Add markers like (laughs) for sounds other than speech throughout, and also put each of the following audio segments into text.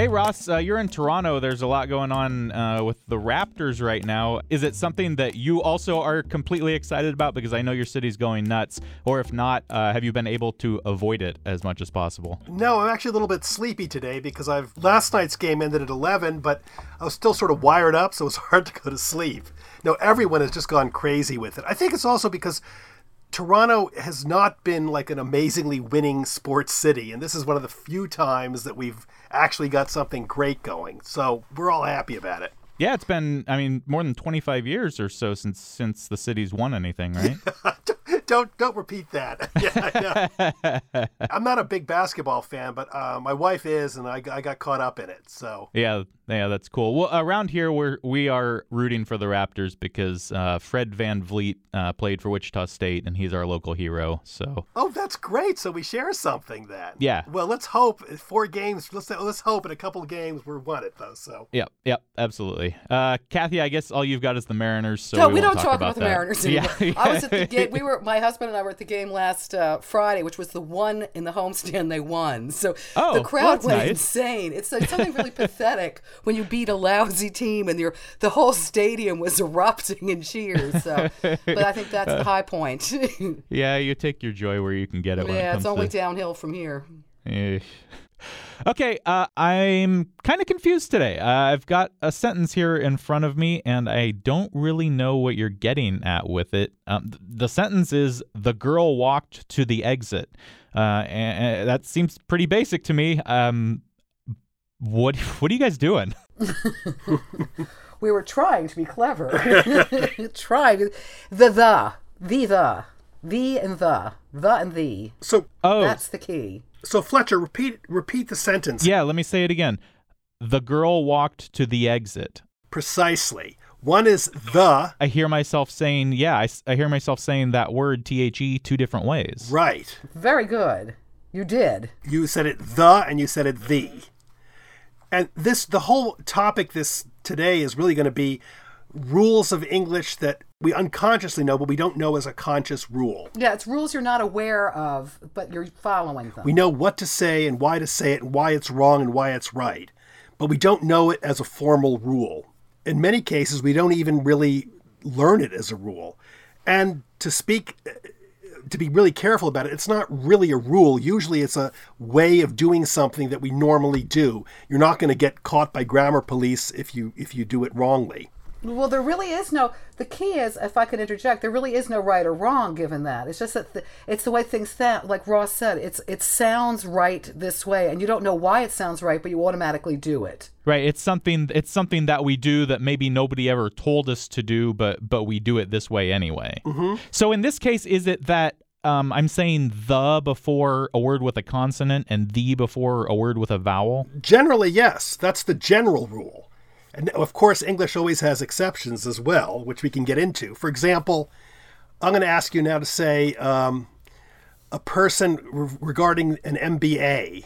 Hey Ross, uh, you're in Toronto. There's a lot going on uh, with the Raptors right now. Is it something that you also are completely excited about? Because I know your city's going nuts. Or if not, uh, have you been able to avoid it as much as possible? No, I'm actually a little bit sleepy today because I've last night's game ended at 11, but I was still sort of wired up, so it was (laughs) hard to go to sleep. No, everyone has just gone crazy with it. I think it's also because Toronto has not been like an amazingly winning sports city, and this is one of the few times that we've actually got something great going. So we're all happy about it. Yeah, it's been I mean more than 25 years or so since since the city's won anything, right? (laughs) don't don't repeat that. (laughs) yeah, (laughs) I'm not a big basketball fan, but uh, my wife is, and I, I got caught up in it. So yeah, yeah, that's cool. Well, around here we're we are rooting for the Raptors because uh, Fred VanVleet uh, played for Wichita State, and he's our local hero. So oh, that's great. So we share something then. Yeah. Well, let's hope four games. Let's let's hope in a couple of games we're won it though. So yep, yep, absolutely. Uh, Kathy, I guess all you've got is the Mariners. So no, we, we don't talk, talk about, about, the Mariners anymore. Yeah. I was at the (laughs) game. We were my husband and I were at the game last uh, Friday, which was the one in the homestand they won. So oh, the crowd well, went nice. insane. It's like something really (laughs) pathetic when you beat a lousy team and your the whole stadium was (laughs) erupting in cheers. So, but I think (laughs) that's the high point. (laughs) yeah, you take your joy where you can get it. Yeah, it it's only to... downhill from here. Eh. Okay, uh, I'm kind of confused today. Uh, I've got a sentence here in front of me, and I don't really know what you're getting at with it. Um, th- the sentence is The girl walked to the exit. Uh, and, and that seems pretty basic to me. Um, what, what are you guys doing? (laughs) we were trying to be clever. (laughs) trying. The, the, the, the, the, and the, the, and the. So, oh, that's the key. So Fletcher, repeat repeat the sentence. Yeah, let me say it again. The girl walked to the exit. Precisely. One is the. I hear myself saying, yeah, I, I hear myself saying that word T H E two different ways. Right. Very good. You did. You said it the and you said it the. And this the whole topic this today is really going to be rules of English that we unconsciously know, but we don't know as a conscious rule. Yeah, it's rules you're not aware of, but you're following them. We know what to say and why to say it and why it's wrong and why it's right, but we don't know it as a formal rule. In many cases, we don't even really learn it as a rule. And to speak, to be really careful about it, it's not really a rule. Usually it's a way of doing something that we normally do. You're not going to get caught by grammar police if you if you do it wrongly. Well, there really is no. The key is, if I could interject, there really is no right or wrong given that. It's just that the, it's the way things sound. Like Ross said, it's it sounds right this way, and you don't know why it sounds right, but you automatically do it. Right. It's something. It's something that we do that maybe nobody ever told us to do, but but we do it this way anyway. Mm-hmm. So in this case, is it that um, I'm saying the before a word with a consonant and the before a word with a vowel? Generally, yes. That's the general rule. And of course, English always has exceptions as well, which we can get into. For example, I'm going to ask you now to say um, a person re- regarding an MBA.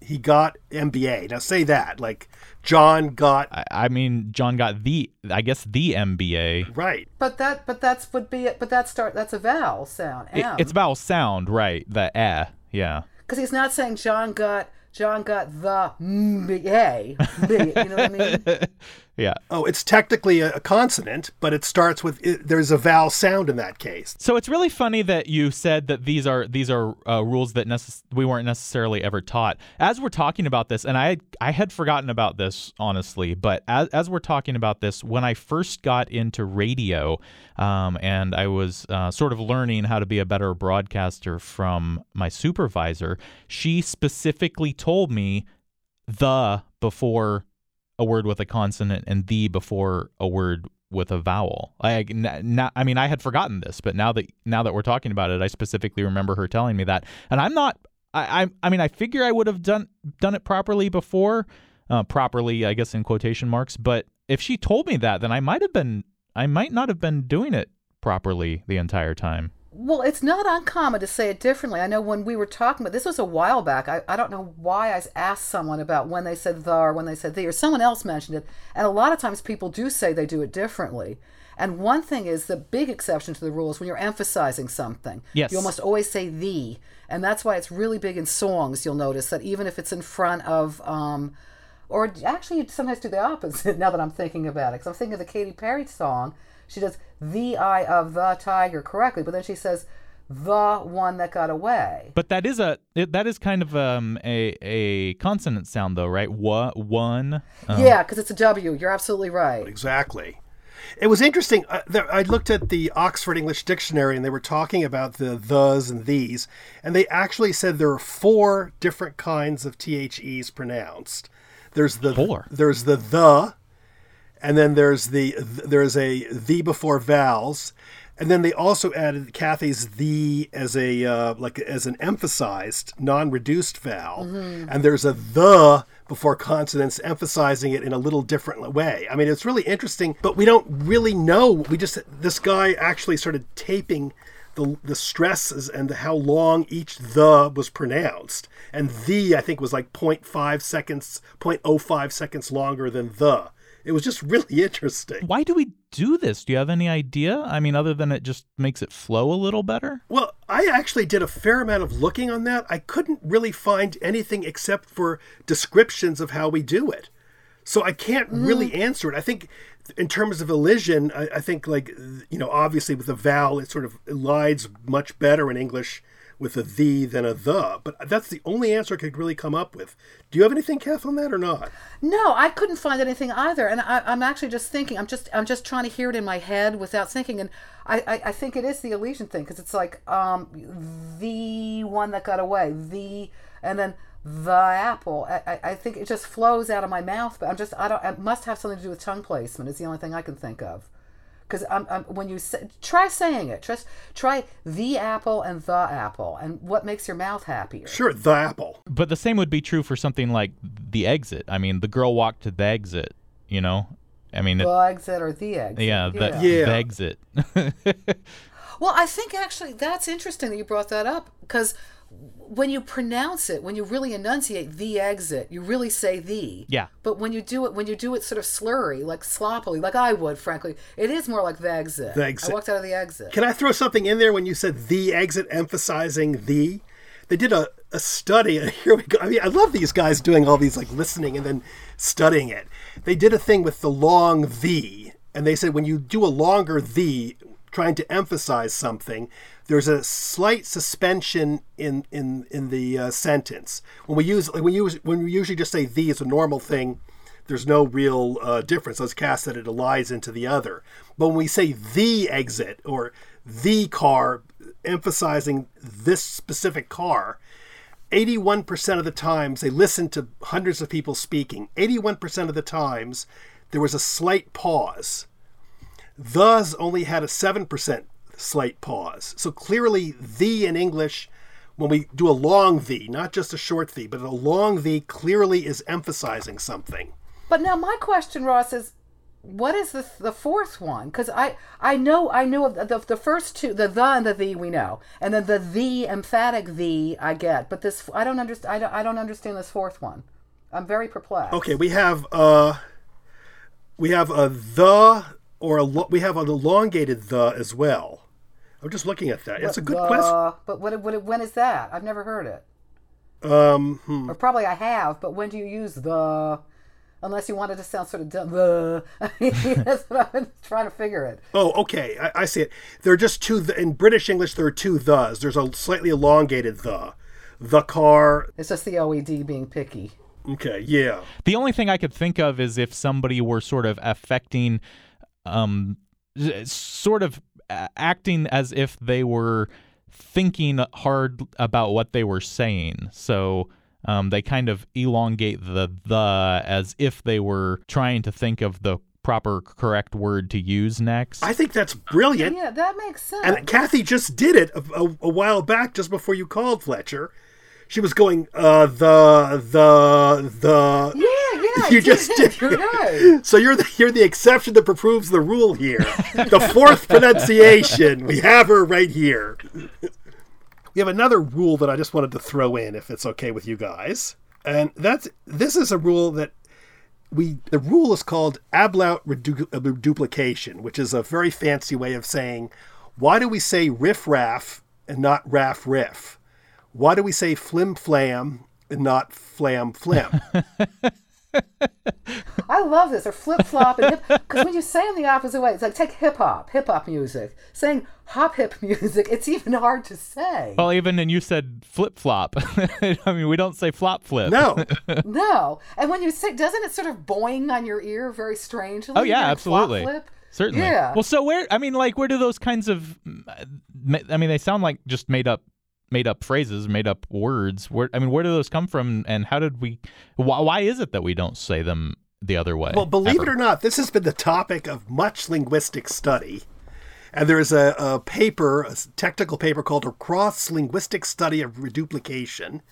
He got MBA. Now say that, like John got. I, I mean, John got the, I guess, the MBA. Right. But that, but that's would be it. But that start. That's a vowel sound. It, it's vowel sound, right? The eh, yeah. Because he's not saying John got John got the MBA. You know what I mean? (laughs) yeah. Oh, it's technically a, consonant, but it starts with it, there's a vowel sound in that case. So it's really funny that you said that these are these are uh, rules that necess- we weren't necessarily ever taught. As we're talking about this, and I I had forgotten about this honestly, but as as we're talking about this, when I first got into radio, um, and I was uh, sort of learning how to be a better broadcaster from my supervisor, she specifically told me the before a word with a consonant and the before a word with a vowel. i mean, I had forgotten this, but now that now that we're talking about it, I specifically remember her telling me that. And I'm not. I, I, I mean, I figure I would have done done it properly before, uh, properly, I guess in quotation marks. But if she told me that, then I might have been, I might not have been doing it properly the entire time. Well, it's not uncommon to say it differently. I know when we were talking about this was a while back. I, I don't know why I asked someone about when they said the or when they said the, or someone else mentioned it. And a lot of times people do say they do it differently. And one thing is the big exception to the rule is when you're emphasizing something. Yes. You almost always say the. And that's why it's really big in songs. You'll notice that even if it's in front of, um, or actually, you sometimes do the opposite (laughs) now that I'm thinking about it. Because I'm thinking of the Katy Perry song. She does the eye of the tiger correctly, but then she says the one that got away. But that is a it, that is kind of um a a consonant sound though, right? What one? Um, Yeah, because it's a W. You're absolutely right. Exactly. It was interesting. Uh, there, I looked at the Oxford English Dictionary and they were talking about the thes and these, and they actually said there are four different kinds of THEs pronounced. There's the Four? there's the the, and then there's the there's a the before vowels, and then they also added Kathy's the as a uh, like as an emphasized non-reduced vowel, and there's a the before consonants, emphasizing it in a little different way. I mean, it's really interesting, but we don't really know. We just this guy actually started taping the the stresses and how long each the was pronounced, and the I think was like 0.5 seconds, 0.05 seconds longer than the. It was just really (laughs) interesting. Why do we do this? Do you have any idea? I mean, other than it just makes it flow a little better. Well, I actually did a fair amount of looking on that. I couldn't really find anything except for descriptions of how we do it. So I can't really mm. answer it. I think in terms of elision, I, I think like you know, obviously with a vowel, it sort of elides much better in English with a the than a the. But that's the only answer I could really come up with. Do you have anything, Kath, on that or not? No, I couldn't find anything either, and I, I'm actually just thinking. I'm just I'm just trying to hear it in my head without thinking, and I I, I think it is the elision thing because it's like um the one that got away, the and then the apple. I, I- I think it just flows out of my mouth, but I'm just I don't. It must have something to do with tongue placement. Is the only thing I can think of. Because I'm, I'm, when you say, try saying it, just try the apple and the apple, and what makes your mouth happier. Sure, the apple. But the same would be true for something like the exit. I mean, the girl walked to the exit. You know, I mean, it, The exit or the exit. yeah, the, Yeah. the exit. (laughs) Well, I think actually that's interesting that you brought that up because when you pronounce it, when you really enunciate the exit, you really say the. Yeah. But when you do it, when you do it sort of slurry, like sloppily, like I would, frankly, it is more like the exit. The exit. I walked out of the exit. Can I throw something in there when you said the exit, emphasizing the? They did a, a study, and (laughs) here we go. I mean, I love these guys doing all these like listening and then studying it. They did a thing with the long the, and they said when you do a longer the, trying to emphasize something, there's a slight suspension in in in the uh, sentence. When we use when use when we usually just say the is a normal thing, there's no real uh, difference. Let's cast that it elides into the other. But when we say the exit or the car, emphasizing this specific car, 81% of the times they listened to hundreds of people speaking. 81% of the times there was a slight pause. Thus only had a 7% slight pause. So clearly, the in English, when we do a long the, not just a short the, but a long the, clearly is emphasizing something. But now my question, Ross, is what is the the fourth one? Because I I know I knew of the the first two, the the and the the we know, and then the the emphatic the I get, but this I don't understand. I don't, I don't understand this fourth one. I'm very perplexed. Okay, we have uh, we have a the or a lo- we have an elongated the as well. I'm just looking at that. It's a good The- question. But what, what when is that? I've never heard it. Um, hmm. Or probably I have, but when do you use the? Unless you wanted to sound sort of dumb. The. (laughs) That's what I'm trying to figure it. Oh, okay. I, I see it. There are just two. The, in British English, there are two thes. There's a slightly elongated the. The car. It's just the OED being picky. Okay, yeah. The only thing I could think of is if somebody were sort of affecting, um, sort of a- acting as if they were thinking hard about what they were saying. So um, they kind of elongate the the as if they were trying to think of the proper correct word to use next. I think that's brilliant. Yeah, that makes sense. And Kathy just did it a, a, a while back, just before you called Fletcher. She was going, uh, the, the, the. yeah, yeah. You just did. did. You're. (laughs) So you're the you're the exception that proves the rule here. The (laughs) fourth pronunciation. We have her right here. We have another rule that I just wanted to throw in, if it's okay with you guys, and that's this is a rule that we the rule is called ablaut redu- uh, reduplication, which is a very fancy way of saying why do we say riff raff and not raff riff? Why do we say flim flam and not flam flim? (laughs) (laughs) I love this. Or flip flop and hip. Because when you say them the opposite way, it's like take hip hop, hip hop music. Saying hop hip (laughs) music, it's even hard to say. Well, even and you said flip flop. (laughs) I mean, we don't say flop flip. No, No. And when you say, doesn't it sort of boing on your ear very strangely? Oh yeah, Like flop absolutely. flip? Certainly. Yeah. Well, so where? I mean, like, where do those kinds of? Uh, I mean, they sound like just made up, made up phrases, made up words. Where? I mean, where do those come from? And how did we? Why, why is it that we don't say them the other way? Well, believe ever? it or not, this has been the topic of much linguistic study. And there's a, a paper, a technical paper called A Cross Linguistic Study of Reduplication.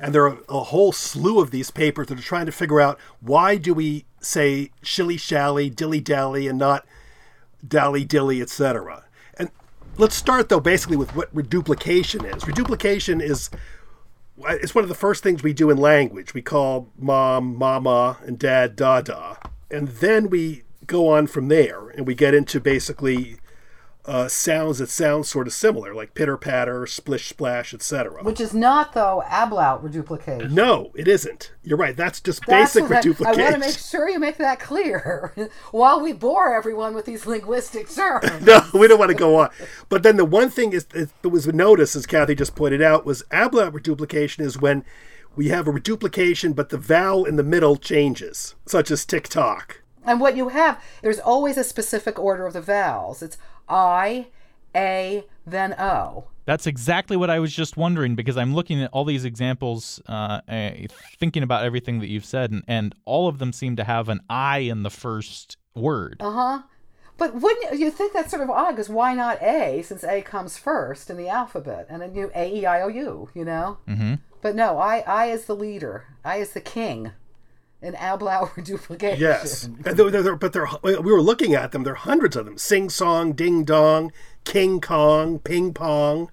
And there are a whole slew of these papers that are trying to figure out why do we say shilly shally, dilly dally, and not dally dilly, etc. Let's start though basically with what reduplication is. Reduplication is it's one of the first things we do in language. We call mom, mama, and dad, dada. And then we go on from there and we get into basically uh, sounds that sound sort of similar, like pitter patter, splish splash, etc. Which is not, though, ablaut reduplication. No, it isn't. You're right. That's just That's basic what I- reduplication. I, want to make sure you make that clear (laughs) while we bore everyone with these linguistic terms. (laughs) no, we don't want to go on. But then the one thing is is- that was noticed, as Kathy just pointed out, was ablaut reduplication is when we have a reduplication, but the vowel in the middle changes, such as tick tock. And what you have, there's always a specific order of the vowels. It's I, A, then O. That's exactly what I was just wondering because I'm looking at all these examples, uh, uh, thinking about everything that you've said, and, and all of them seem to have an I in the first word. Uh huh. But wouldn't you, you think that's sort of odd? Because why not A, since A comes first in the alphabet, and then you A E I O U, you know? Mm-hmm. But no, I I is the leader. I is the king. In ablaut (laughs) duplication. Yes, they're, they're- but they're we were looking at them. There are hundreds of them: sing song, ding dong, king kong, ping pong,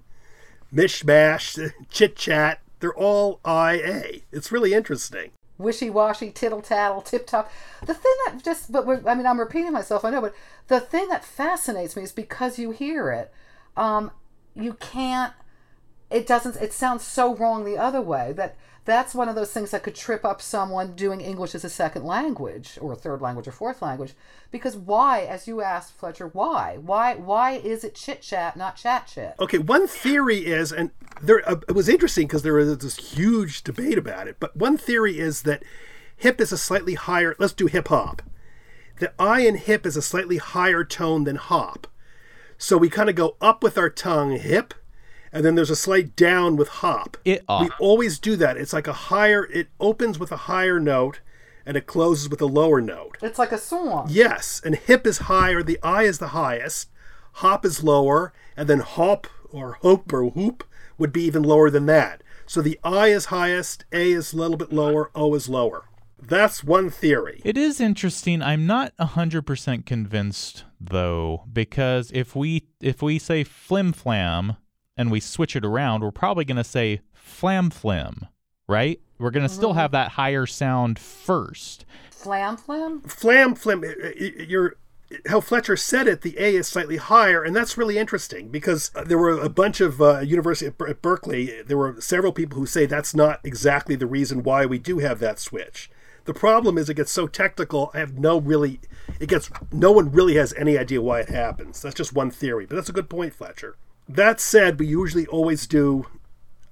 mishmash, (laughs) chit chat. They're all I A. It's really interesting. wishy washy, tittle tattle, tip top. The thing that just, but I mean, I'm repeating myself, I know, but the thing that fascinates me is because you hear it, um, you can't, it doesn't, it sounds so wrong the other way that that's one of those things that could trip up someone doing English as a second language or a third language or fourth language. Because why, as you asked Fletcher, why? Why, why is it chit chat, not chat chat? Okay, one theory is, and there uh, it was interesting because there was this huge debate about it. But one theory is that hip is a slightly higher. Let's do hip hop. The I in hip is a slightly higher tone than hop, so we kind of go up with our tongue, hip, and then there's a slight down with hop. It uh, we always do that. It's like a higher. It opens with a higher note, and it closes with a lower note. It's like a song. Yes, and hip is higher, the I is the highest, hop is lower, and then hop or hope or whoop would be even lower than that. So the I is highest, A is a little bit lower, O is lower. That's one theory. It is interesting. I'm not 100% convinced though because if we if we say flim flam and we switch it around, we're probably going to say flam flim, right? We're going to still have that higher sound first. Flam flam? Flam flam, i- i- you're how Fletcher said it, the A is slightly higher, and that's really interesting because there were a bunch of uh, university at, Ber- at Berkeley. There were several people who say that's not exactly the reason why we do have that switch. The problem is it gets so technical. I have no really, it gets no one really has any idea why it happens. That's just one theory, but that's a good point, Fletcher. That said, we usually always do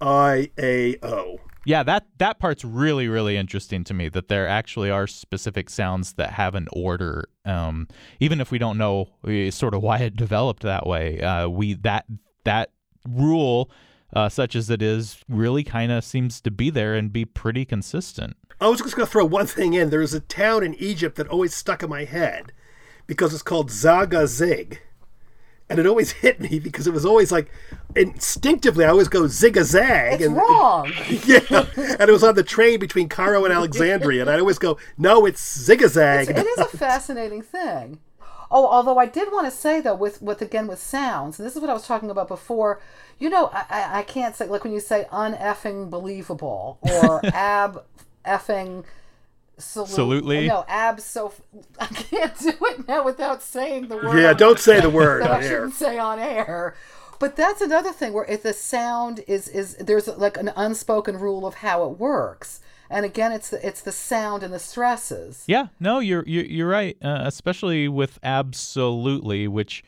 I A O. Yeah, that that part's really really interesting to me that there actually are specific sounds that have an order. Um, even if we don't know uh, sort of why it developed that way, uh, we that that rule, uh, such as it is, really kind of seems to be there and be pretty consistent. I was just going to throw one thing in. There's a town in Egypt that always stuck in my head because it's called Zagazig. And it always hit me because it was always like instinctively I always go zig a zag. It's and wrong. (laughs) yeah, and it was on the train between Cairo and Alexandria, and I always go, no, it's zig a zag. it is a fascinating thing. Oh, although I did want to say though, with with again with sounds, and this is what I was talking about before. You know, I, I, I can't say like when you say uneffing believable or (laughs) ab effing Absolutely. No, ab so (laughs) I can't do it now without saying the word. Yeah, don't say the word (laughs) that I on air. shouldn't say on air. But that's another thing where if the sound is is there's like an unspoken rule of how it works. And again, it's the it's the sound and the stresses. Yeah, no, you're you're, you're right. Uh, especially with absolutely, which,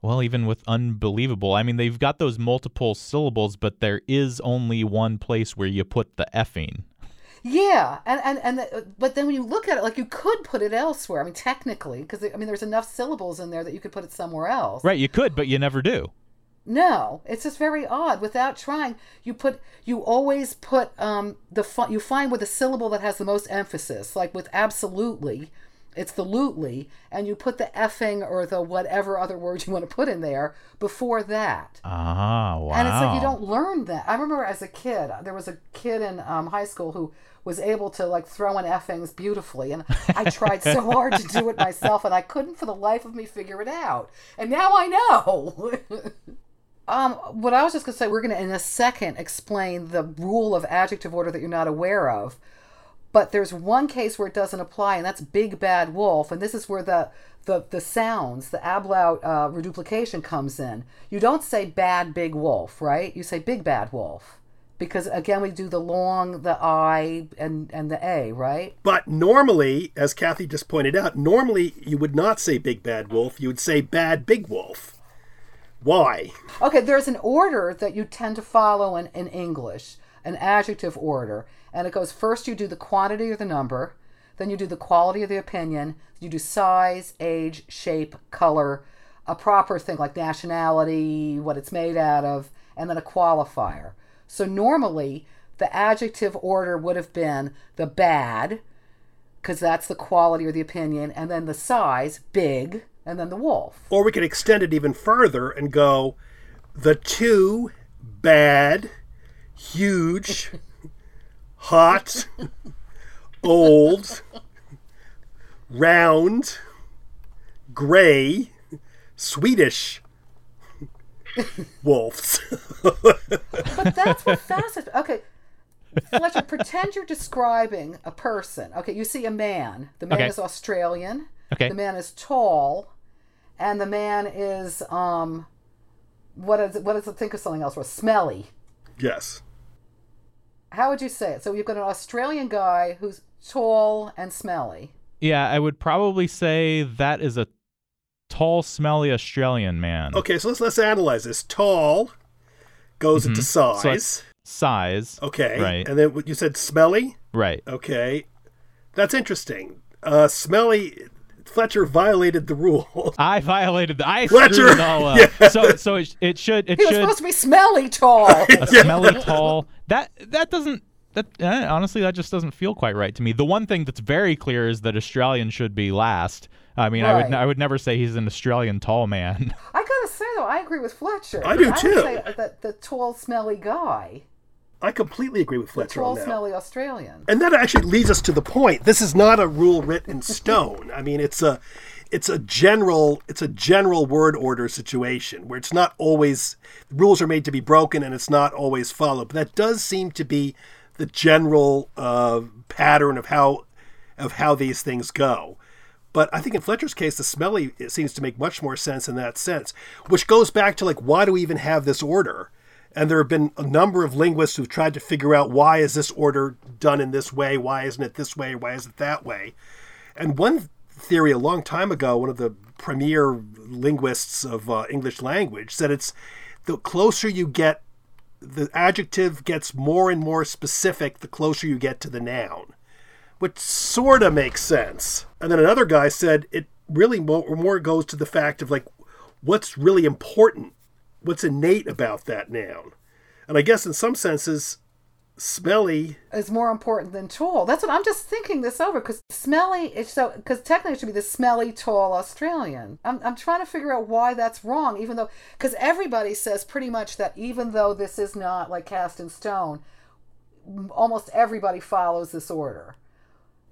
well, even with unbelievable. I mean, they've got those multiple syllables, but there is only one place where you put the effing. Yeah, and and and the, but then when you look at it, like you could put it elsewhere. I mean, technically, because I mean, there's enough syllables in there that you could put it somewhere else. Right, you could, but you never do. No, it's just very odd. Without trying, you put you always put um the fu- you find with the syllable that has the most emphasis, like with absolutely, it's the lutely, and you put the effing or the whatever other word you want to put in there before that. Ah, wow. And it's like you don't learn that. I remember as a kid, there was a kid in um, high school who was able to like throw in effings beautifully, and I tried so hard to do it myself, and I couldn't for the life of me figure it out. And now I know. (laughs) um, what I was just gonna say, we're gonna in a second explain the rule of adjective order that you're not aware of. But there's one case where it doesn't apply, and that's big bad wolf. And this is where the the, the sounds, the ablaut uh, reduplication comes in. You don't say bad big wolf, right? You say big bad wolf. Because again, we do the long, the I, and, and the A, right? But normally, as Kathy just pointed out, normally you would not say big bad wolf, you would say bad big wolf. Why? Okay, there's an order that you tend to follow in, in English, an adjective order. And it goes first you do the quantity or the number, then you do the quality of the opinion, you do size, age, shape, color, a proper thing like nationality, what it's made out of, and then a qualifier. So normally the adjective order would have been the bad, because that's the quality or the opinion, and then the size, big, and then the wolf. Or we could extend it even further and go the two bad, huge, (laughs) hot, old, round, gray, Swedish (laughs) wolves. (laughs) But that's what fascinates. Okay, Fletcher, pretend you're describing a person. Okay, you see a man. The man Okay. is Australian. Okay. The man is tall, and the man is um, what is what is it? Think of something else. Was smelly. yes. How would you say it? So you've got an Australian guy who's tall and smelly. Yeah, I would probably say that is a tall, smelly Australian man. Okay, so let's let's analyze this. Tall goes into size. So size. okay. Right. And then what you said smelly? Right. Okay. That's interesting. Uh smelly Fletcher violated the rule. (laughs) I violated the. I Fletcher! screwed it all up. So so it, it should it He was should supposed to be smelly tall. (laughs) a smelly tall. That that doesn't that eh, honestly that just doesn't feel quite right to me. The one thing that's very clear is that Australian should be last. I mean, I would I would never say he's an Australian tall man. (laughs) I gotta say though, I agree with Fletcher. I do, would too. say that the tall, smelly guy, I completely agree with Fletcher. the Fletcher tall, on that. smelly Australian. And that actually leads us to the point. This is not a rule written in stone. I mean, it's a it's a general it's a general word order situation where it's not always rules are made to be broken and it's not always followed. But that does seem to be the general uh, pattern of how of how these things go. But I think in Fletcher's case, the smelly it seems to make much more sense in that sense, which goes back to like why do we even have this order? And there have been a number of linguists who've tried to figure out why is this order done in this way? Why isn't it this way? Why is it that way? And one theory a long time ago, one of the premier linguists of uh, English language said it's the closer you get, the adjective gets more and more specific the closer you get to the noun, which sort of makes sense. And then another guy said it really more, goes to the fact of like what's really important, what's innate about that noun. And I guess in some senses, smelly. is more important than tall. That's what I'm just thinking this over because smelly is so because technically it should be the smelly tall Australian. I'm I'm trying to figure out why that's wrong, even though because everybody says pretty much that even though this is not like cast in stone, almost everybody follows this order.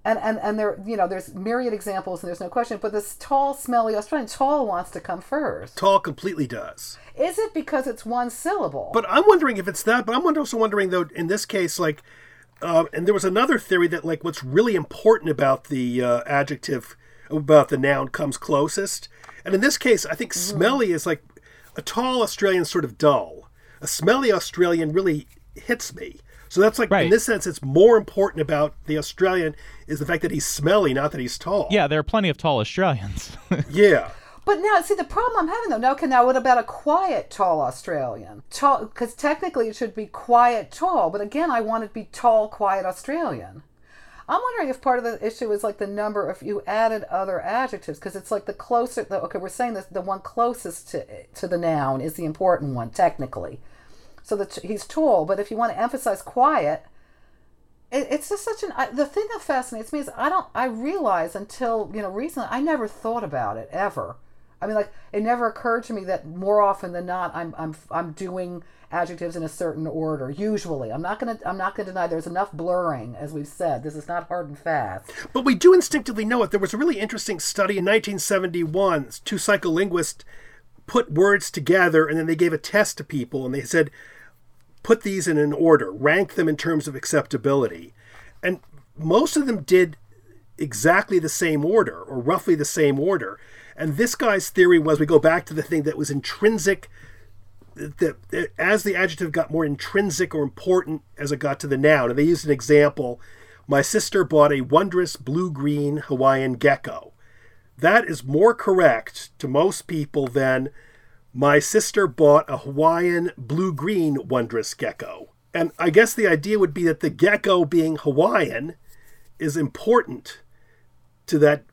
And, and and there you know there's myriad examples and there's no question but this tall smelly Australian tall wants to come first Tall completely does. is it because it's one syllable But I'm wondering if it's that. But I'm also wondering though, in this case, like, uh, and there was another theory that like what's really important about the uh, adjective about the noun comes closest. And in this case, I think smelly is like a tall Australian sort of dull. A smelly Australian really hits me. So that's like Right. in this sense, it's more important about the Australian is the fact that he's smelly, not that he's tall. Yeah, there are plenty of tall Australians. (laughs) Yeah. But now, see, the problem I'm having though. Now, okay, now what about a quiet, tall Australian? Tall, because technically it should be quiet, tall. But again, I want it to be tall, quiet Australian. I'm wondering if part of the issue is like the number if you added other adjectives because it's like the closer. The, okay, we're saying that the one closest to to the noun is the important one technically. So that he's tall, but if you want to emphasize quiet, it, it's just such an I, the thing that fascinates me is I don't I realize until you know recently I never thought about it ever. I mean, like it never occurred to me that more often than not I'm I'm I'm doing adjectives in a certain order. Usually, I'm not gonna I'm not gonna deny there's enough blurring as we've said. This is not hard and fast. But we do instinctively know it. There was a really interesting study in 1971. Two psycholinguists put words together and then they gave a test to people and they said, put these in an order, rank them in terms of acceptability. And most of them did exactly the same order or roughly the same order. And this guy's theory was we go back to the thing that was intrinsic that as the adjective got more intrinsic or important as it got to the noun, and they used an example. My sister bought a wondrous blue green Hawaiian gecko. That is more correct to most people than my sister bought a Hawaiian blue green wondrous gecko. And I guess the idea would be that the gecko being Hawaiian is important to that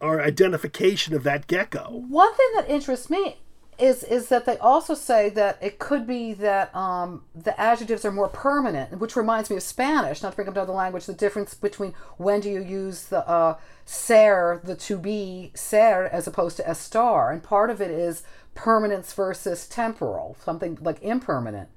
our identification of that gecko. One thing that interests me is is that they also say that it could be that um, the adjectives are more permanent, which reminds me of Spanish. Not to bring up another language, the difference between when do you use the uh, ser, the to be ser, as opposed to estar, and part of it is permanence versus temporal, something like impermanent.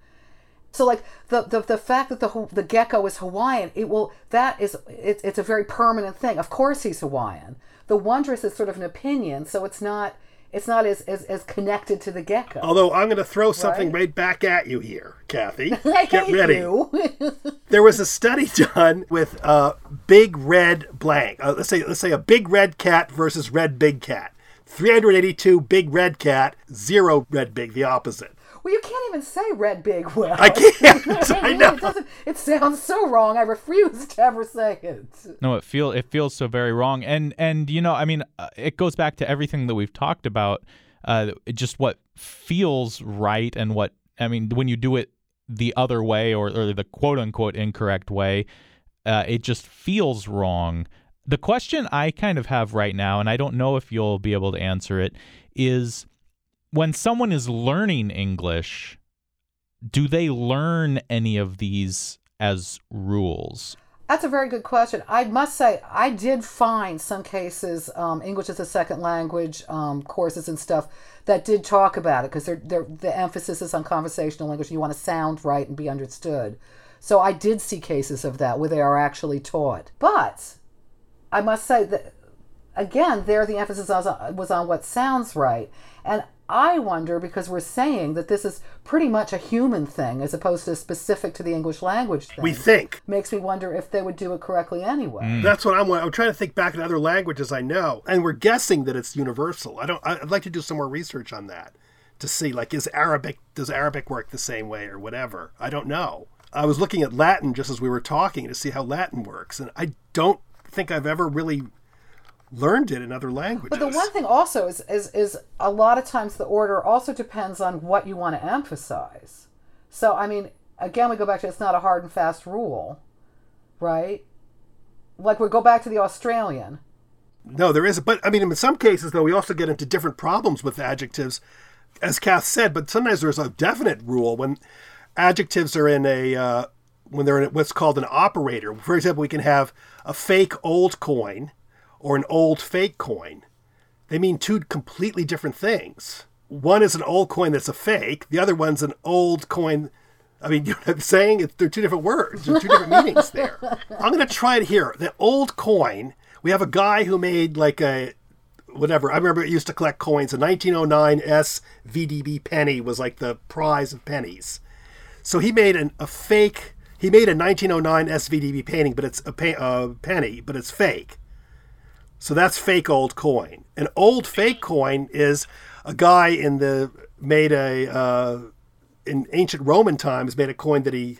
So like the, the the fact that the the gecko is Hawaiian, it will that is it, it's a very permanent thing. Of course he's Hawaiian. The wondrous is sort of an opinion, so it's not it's not as as, as connected to the gecko. Although I'm going to throw something Right. right back at you here, Kathy. (laughs) Get ready. (laughs) There was a study done with a big red blank. Uh, let's say let's say a big red cat versus red big cat. 382 big red cat, zero red big, the opposite. Well, you can't even say red big well. I can't. (laughs) (laughs) I know. It, doesn't, it sounds so wrong. I refuse to ever say it. No, it feel it feels so very wrong, and and you know, I mean, uh, it goes back to everything that we've talked about. Uh, just what feels right, and what I mean, when you do it the other way or, or the quote unquote incorrect way, uh, it just feels wrong. The question I kind of have right now, and I don't know if you'll be able to answer it, is when someone is learning English, do they learn any of these as rules? That's a very good question. I must say, I did find some cases, um, English as a second language um, courses and stuff, that did talk about it because they're, they're, the emphasis is on conversational English. You want to sound right and be understood. So I did see cases of that where they are actually taught. But I must say that again, there the emphasis was on, was on what sounds right, and I wonder because we're saying that this is pretty much a human thing as opposed to specific to the English language thing. We think. makes me wonder if they would do it correctly anyway. Mm. That's what I'm. I'm trying to think back in other languages I know, and we're guessing that it's universal. I don't. I'd like to do some more research on that to see, like, is Arabic does Arabic work the same way or whatever? I don't know. I was looking at Latin just as we were talking to see how Latin works, and I don't think I've ever really learned it in other languages. But the one thing also is, is is a lot of times the order also depends on what you want to emphasize. So I mean, again, we go back to it's not a hard and fast rule, right? Like we go back to the Australian. No, there isn't. But I mean, in some cases, though, we also get into different problems with adjectives, as Kath said. But sometimes there's a definite rule when adjectives are in a uh, when they're in what's called an operator. For example, we can have a fake old coin or an old fake coin. They mean two completely different things. One is an old coin that's a fake. The other one's an old coin. I mean, (laughs) you know what I'm saying? It's, they're two different words. There's two different meanings there. (laughs) I'm going to try it here. The old coin, we have a guy who made like a, whatever. I remember it used to collect coins. A 1909 S VDB penny was like the prize of pennies. So he made an, a fake, he made a 1909 SVDB painting, but it's a pa- uh, penny, but it's fake. So that's fake old coin. An old fake coin is a guy in the made a uh, in ancient Roman times made a coin that he.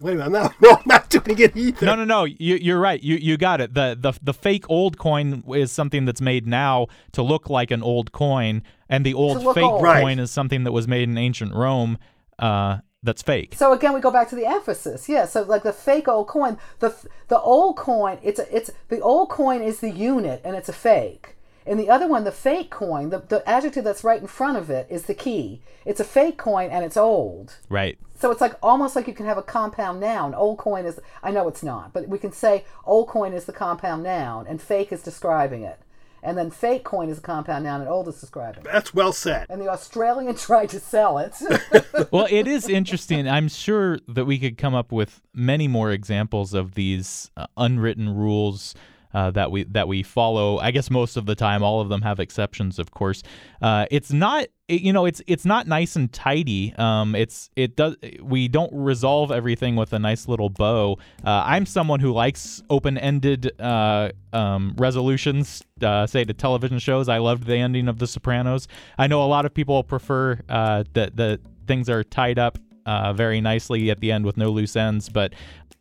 Wait a minute, I'm not, (laughs) no, I'm not doing it either. No, no, no. You, you're right. You you got it. The, the the fake old coin is something that's made now to look like an old coin, and the old fake old. Right. coin is something that was made in ancient Rome. Uh, that's fake. So again, we go back to the emphasis. Yeah. So like the fake old coin, the the old coin, it's a, it's the old coin is the unit and it's a fake. And the other one, the fake coin, the, the adjective that's right in front of it is the key. It's a fake coin and it's old. Right. So it's like almost like you can have a compound noun. Old coin is I know it's not, but we can say old coin is the compound noun and fake is describing it. And then fake coin is a compound noun and old is describing it. That's well said. And the Australian (laughs) tried to sell it. (laughs) well, it is interesting. I'm sure that we could come up with many more examples of these uh, unwritten rules uh, that we that we follow. I guess most of the time, all of them have exceptions, of course. Uh, it's not, you know, it's it's not nice and tidy. Um, it's it does we don't resolve everything with a nice little bow. Uh, I'm someone who likes open-ended uh, um, resolutions. Uh, say to television shows, I loved the ending of The Sopranos. I know a lot of people prefer uh, that the things are tied up uh, very nicely at the end with no loose ends, but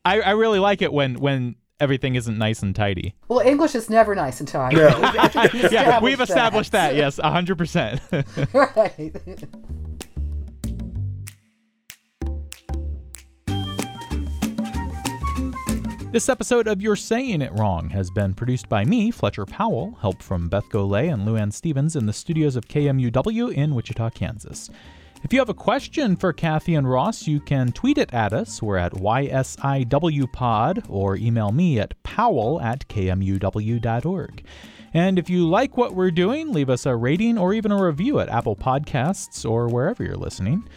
I, I really like it when when everything isn't nice and tidy. well, English is never nice and tidy. Yeah, (laughs) we've established that. Yes, hundred percent. (laughs) (laughs) right. This episode of You're Saying It Wrong has been produced by me, Fletcher Powell, help from Beth Golay and Luann Stevens in the studios of KMUW in Wichita, Kansas. If you have a question for Kathy and Ross, you can tweet it at us. We're at YSIWPod or email me at powell at kmuw.org. And if you like what we're doing, leave us a rating or even a review at Apple Podcasts or wherever you're listening.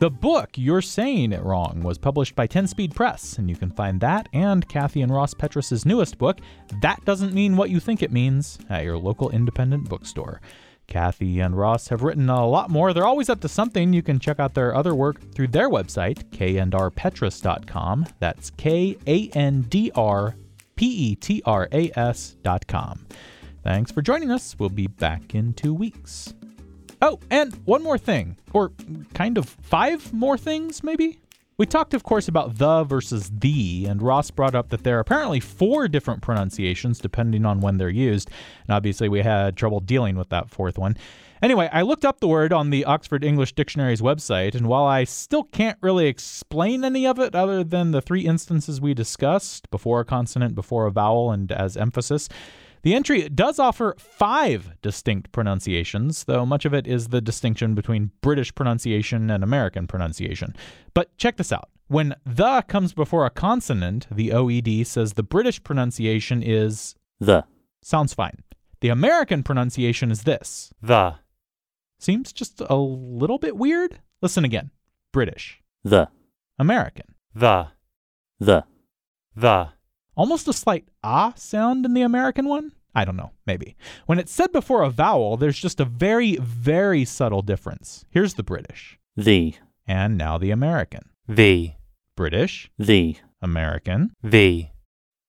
The book, You're Saying It Wrong, was published by 10 Speed Press, and you can find that and Kathy and Ross Petras's newest book, That Doesn't Mean What You Think It Means, at your local independent bookstore. Kathy and Ross have written a lot more. They're always up to something. You can check out their other work through their website, kandrpetras.com. That's K A N D R P E T R A S.com. Thanks for joining us. We'll be back in two weeks. Oh, and one more thing, or kind of five more things, maybe? We talked, of course, about the versus the, and Ross brought up that there are apparently four different pronunciations depending on when they're used, and obviously we had trouble dealing with that fourth one. Anyway, I looked up the word on the Oxford English Dictionary's website, and while I still can't really explain any of it other than the three instances we discussed before a consonant, before a vowel, and as emphasis, the entry does offer five distinct pronunciations, though much of it is the distinction between British pronunciation and American pronunciation. But check this out. When the comes before a consonant, the OED says the British pronunciation is The. sounds fine. The American pronunciation is this. The. Seems just a little bit weird. Listen again. British, The. American. The. The. The. Almost a slight ah sound in the American one? I don't know, maybe. When it's said before a vowel, there's just a very, very subtle difference. Here's the British, The. and now the American. The. British, The. American. The.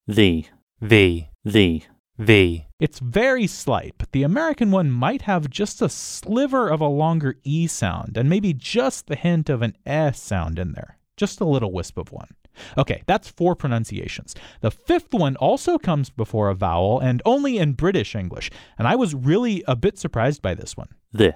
The. The. The. The. It's very slight, but the American one might have just a sliver of a longer E sound, and maybe just the hint of an S sound in there. Just a little wisp of one. Okay, that's four pronunciations. The fifth one also comes before a vowel and only in British English, and I was really a bit surprised by this one. The.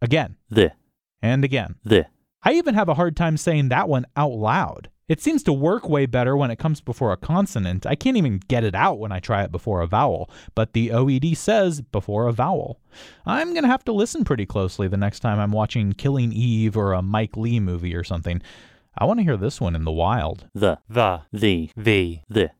Again The. and again. The. I even have a hard time saying that one out loud. It seems to work way better when it comes before a consonant. I can't even get it out when I try it before a vowel, but the OED says before a vowel. I'm going to have to listen pretty closely the next time I'm watching Killing Eve or a Mike Leigh movie or something. I want to hear this one in the wild. the, The, the, the, the,